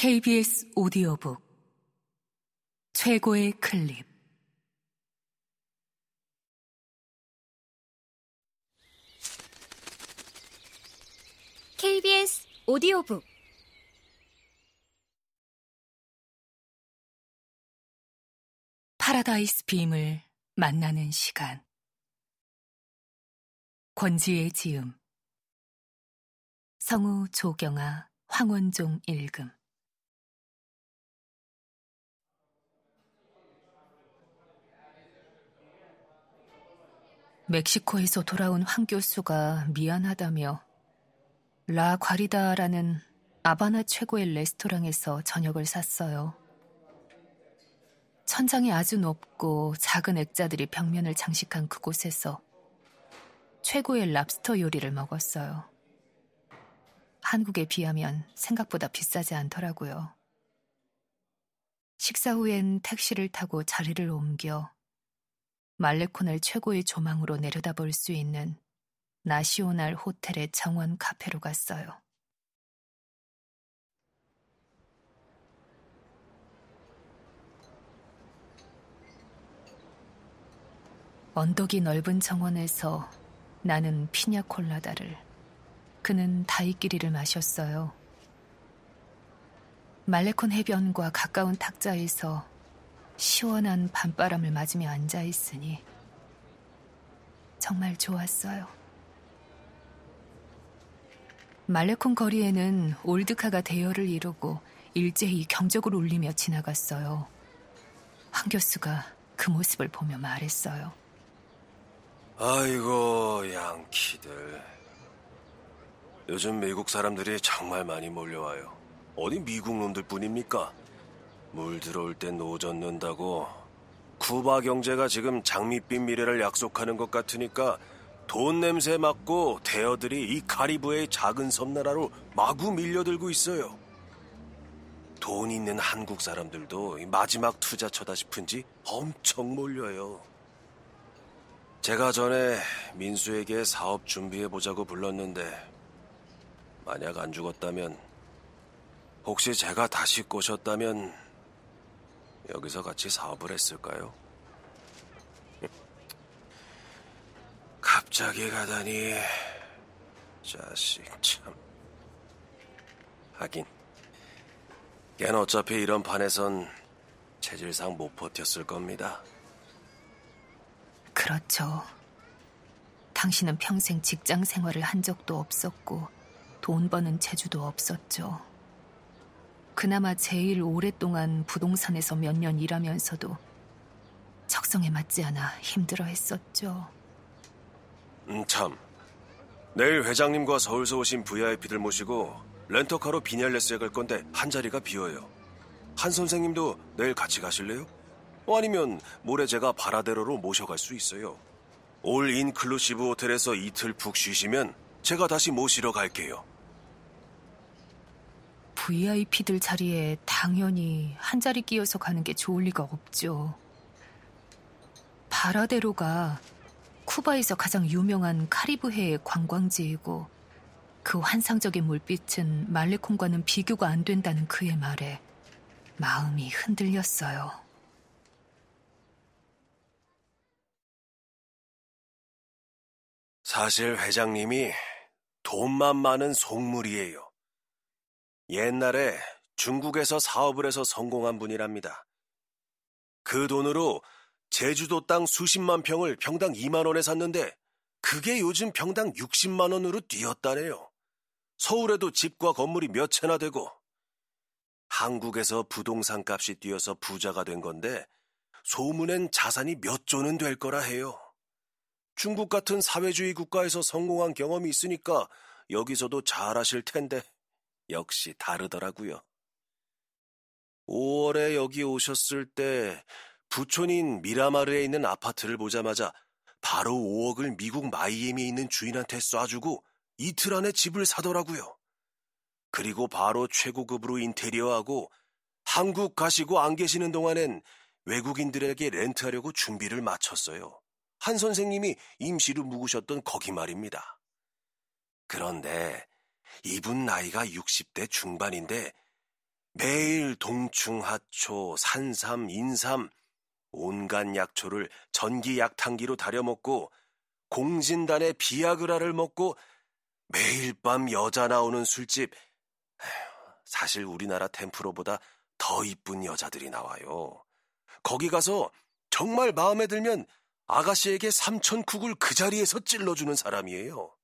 KBS 오디오북 최고의 클립. KBS 오디오북. 파라다이스 빔을 만나는 시간. 권지의 지음. 성우 조경아 황원종 읽음 멕시코에서 돌아온 황 교수가 미안하다며 라 과리다라는 아바나 최고의 레스토랑에서 저녁을 샀어요. 천장이 아주 높고 작은 액자들이 벽면을 장식한 그곳에서 최고의 랍스터 요리를 먹었어요. 한국에 비하면 생각보다 비싸지 않더라고요. 식사 후엔 택시를 타고 자리를 옮겨 말레콘을 최고의 조망으로 내려다볼 수 있는 나시오날 호텔의 정원 카페로 갔어요. 언덕이 넓은 정원에서 나는 피냐콜라다를, 그는 다이끼리를 마셨어요. 말레콘 해변과 가까운 탁자에서 시원한 밤바람을 맞으며 앉아 있으니 정말 좋았어요. 말레콘 거리에는 올드카가 대열을 이루고 일제히 경적을 울리며 지나갔어요. 황 교수가 그 모습을 보며 말했어요. 아이고, 양키들. 요즘 미국 사람들이 정말 많이 몰려와요. 어디 미국 놈들 뿐입니까? 물 들어올 땐 노젓는다고 쿠바 경제가 지금 장밋빛 미래를 약속하는 것 같으니까 돈 냄새 맡고 대어들이 이 카리브의 작은 섬나라로 마구 밀려들고 있어요. 돈 있는 한국 사람들도 마지막 투자처다 싶은지 엄청 몰려요. 제가 전에 민수에게 사업 준비해보자고 불렀는데, 만약 안 죽었다면, 혹시 제가 다시 꼬셨다면, 여기서 같이 사업을 했을까요? 갑자기 가다니 자식 참 하긴 걘 어차피 이런 판에선 체질상 못 버텼을 겁니다. 그렇죠. 당신은 평생 직장 생활을 한 적도 없었고 돈 버는 재주도 없었죠. 그나마 제일 오랫동안 부동산에서 몇 년 일하면서도 적성에 맞지 않아 힘들어 했었죠. 음, 참. 내일 회장님과 서울서 오신 VIP들 모시고 렌터카로 비니알레스에 갈 건데 한 자리가 비어요. 한 선생님도 내일 같이 가실래요? 어, 아니면 모레 제가 바라데로로 모셔갈 수 있어요. 올 인클루시브 호텔에서 이틀 푹 쉬시면 제가 다시 모시러 갈게요. VIP들 자리에 당연히 한 자리 끼어서 가는 게 좋을 리가 없죠. 바라데로가 쿠바에서 가장 유명한 카리브해의 관광지이고 그 환상적인 물빛은 말레콘과는 비교가 안 된다는 그의 말에 마음이 흔들렸어요. 사실 회장님이 돈만 많은 속물이에요. 옛날에 중국에서 사업을 해서 성공한 분이랍니다. 그 돈으로 제주도 땅 수십만 평을 평당 2만 원에 샀는데 그게 요즘 평당 60만 원으로 뛰었다네요. 서울에도 집과 건물이 몇 채나 되고 한국에서 부동산 값이 뛰어서 부자가 된 건데 소문엔 자산이 몇 조는 될 거라 해요. 중국 같은 사회주의 국가에서 성공한 경험이 있으니까 여기서도 잘하실 텐데 역시 다르더라고요. 5월에 여기 오셨을 때 부촌인 미라마르에 있는 아파트를 보자마자 바로 5억을 미국 마이애미에 있는 주인한테 쏴주고 이틀 안에 집을 사더라고요. 그리고 바로 최고급으로 인테리어하고 한국 가시고 안 계시는 동안엔 외국인들에게 렌트하려고 준비를 마쳤어요. 한 선생님이 임시로 묵으셨던 거기 말입니다. 그런데 이분 나이가 60대 중반인데 매일 동충하초, 산삼, 인삼, 온갖 약초를 전기 약탕기로 다려먹고 공진단의 비아그라를 먹고 매일 밤 여자 나오는 술집 사실 우리나라 템프로보다 더 이쁜 여자들이 나와요. 거기 가서 정말 마음에 들면 아가씨에게 삼천쿡을 그 자리에서 찔러주는 사람이에요.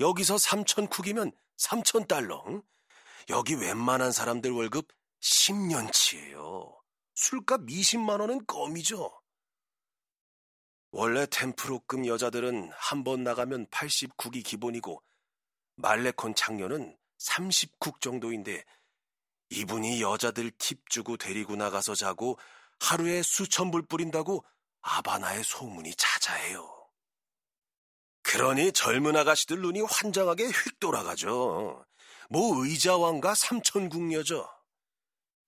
여기서 삼천쿡이면 삼천 달러. 응? 여기 웬만한 사람들 월급 10년치예요. 술값 20만 원은 껌이죠. 원래 템프로급 여자들은 한 번 나가면 80국이 기본이고 말레콘 창녀는 30국 정도인데 이분이 여자들 팁 주고 데리고 나가서 자고 하루에 수천 불 뿌린다고 아바나의 소문이 자자해요. 그러니 젊은 아가씨들 눈이 환장하게 휙 돌아가죠. 뭐 의자왕과 삼천국녀죠.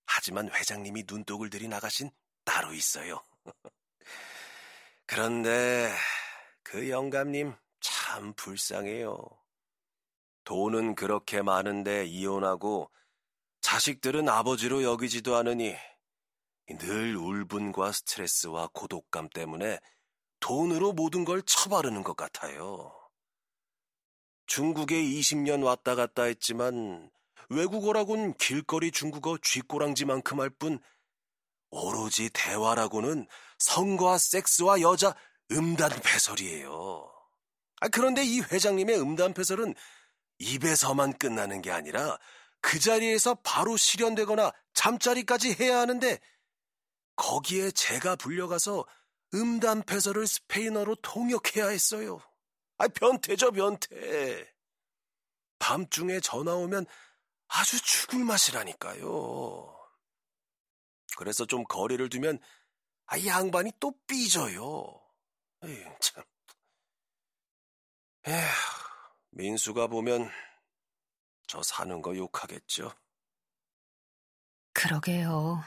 하지만 회장님이 눈독을 들이 나가신 따로 있어요. 그런데 그 영감님 참 불쌍해요. 돈은 그렇게 많은데 이혼하고 자식들은 아버지로 여기지도 않으니 늘 울분과 스트레스와 고독감 때문에 돈으로 모든 걸 처바르는 것 같아요. 중국에 20년 왔다 갔다 했지만 외국어라곤 길거리 중국어 쥐꼬랑지만큼 할 뿐 오로지 대화라고는 성과 섹스와 여자 음단 패설이에요. 아, 그런데 이 회장님의 음단 패설은 입에서만 끝나는 게 아니라 그 자리에서 바로 실현되거나 잠자리까지 해야 하는데 거기에 제가 불려가서 음단패설을 스페인어로 통역해야 했어요. 아, 변태죠, 변태. 밤중에 전화 오면 아주 죽을 맛이라니까요. 그래서 좀 거리를 두면 아, 양반이 또 삐져요. 에휴, 참. 에휴, 민수가 보면 저 사는 거 욕하겠죠. 그러게요.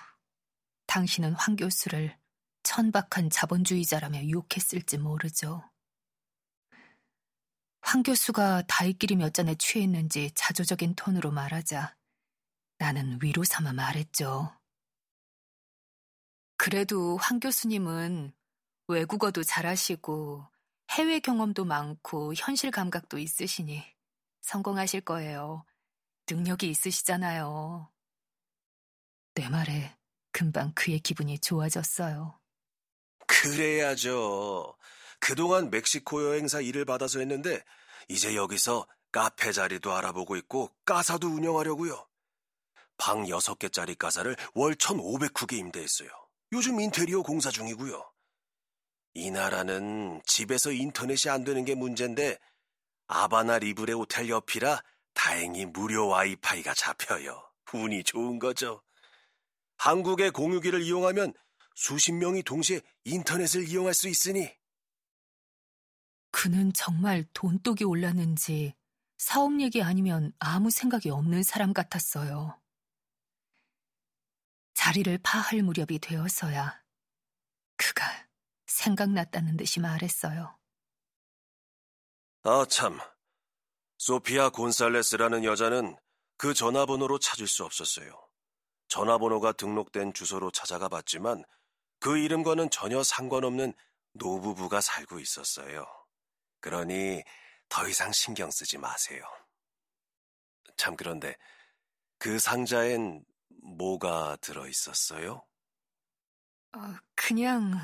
당신은 황 교수를 천박한 자본주의자라며 유혹했을지 모르죠. 황 교수가 다이끼리 몇 잔에 취했는지 자조적인 톤으로 말하자 나는 위로 삼아 말했죠. 그래도 황 교수님은 외국어도 잘하시고 해외 경험도 많고 현실 감각도 있으시니 성공하실 거예요. 능력이 있으시잖아요. 내 말에 금방 그의 기분이 좋아졌어요. 그래야죠. 그동안 멕시코 여행사 일을 받아서 했는데 이제 여기서 카페 자리도 알아보고 있고 가사도 운영하려고요. 방 6개짜리 가사를 월 1,500국에 임대했어요. 요즘 인테리어 공사 중이고요. 이 나라는 집에서 인터넷이 안 되는 게 문제인데 아바나 리브레 호텔 옆이라 다행히 무료 와이파이가 잡혀요. 운이 좋은 거죠. 한국의 공유기를 이용하면 수십 명이 동시에 인터넷을 이용할 수 있으니 그는 정말 돈독이 올랐는지 사업 얘기 아니면 아무 생각이 없는 사람 같았어요. 자리를 파할 무렵이 되어서야 그가 생각났다는 듯이 말했어요. 아, 참. 소피아 곤살레스라는 여자는 그 전화번호로 찾을 수 없었어요. 전화번호가 등록된 주소로 찾아가 봤지만 그 이름과는 전혀 상관없는 노부부가 살고 있었어요. 그러니 더 이상 신경 쓰지 마세요. 참 그런데 그 상자엔 뭐가 들어 있었어요? 어, 그냥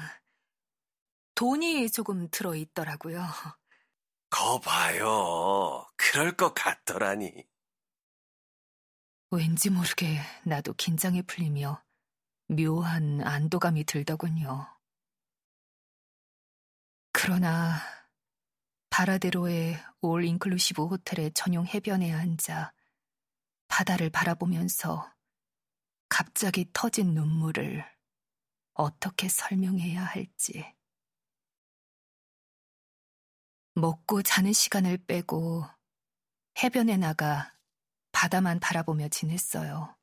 돈이 조금 들어 있더라고요. 거 봐요. 그럴 것 같더라니. 왠지 모르게 나도 긴장이 풀리며 묘한 안도감이 들더군요. 그러나 바라데로의 올 인클루시브 호텔의 전용 해변에 앉아 바다를 바라보면서 갑자기 터진 눈물을 어떻게 설명해야 할지. 먹고 자는 시간을 빼고 해변에 나가 바다만 바라보며 지냈어요.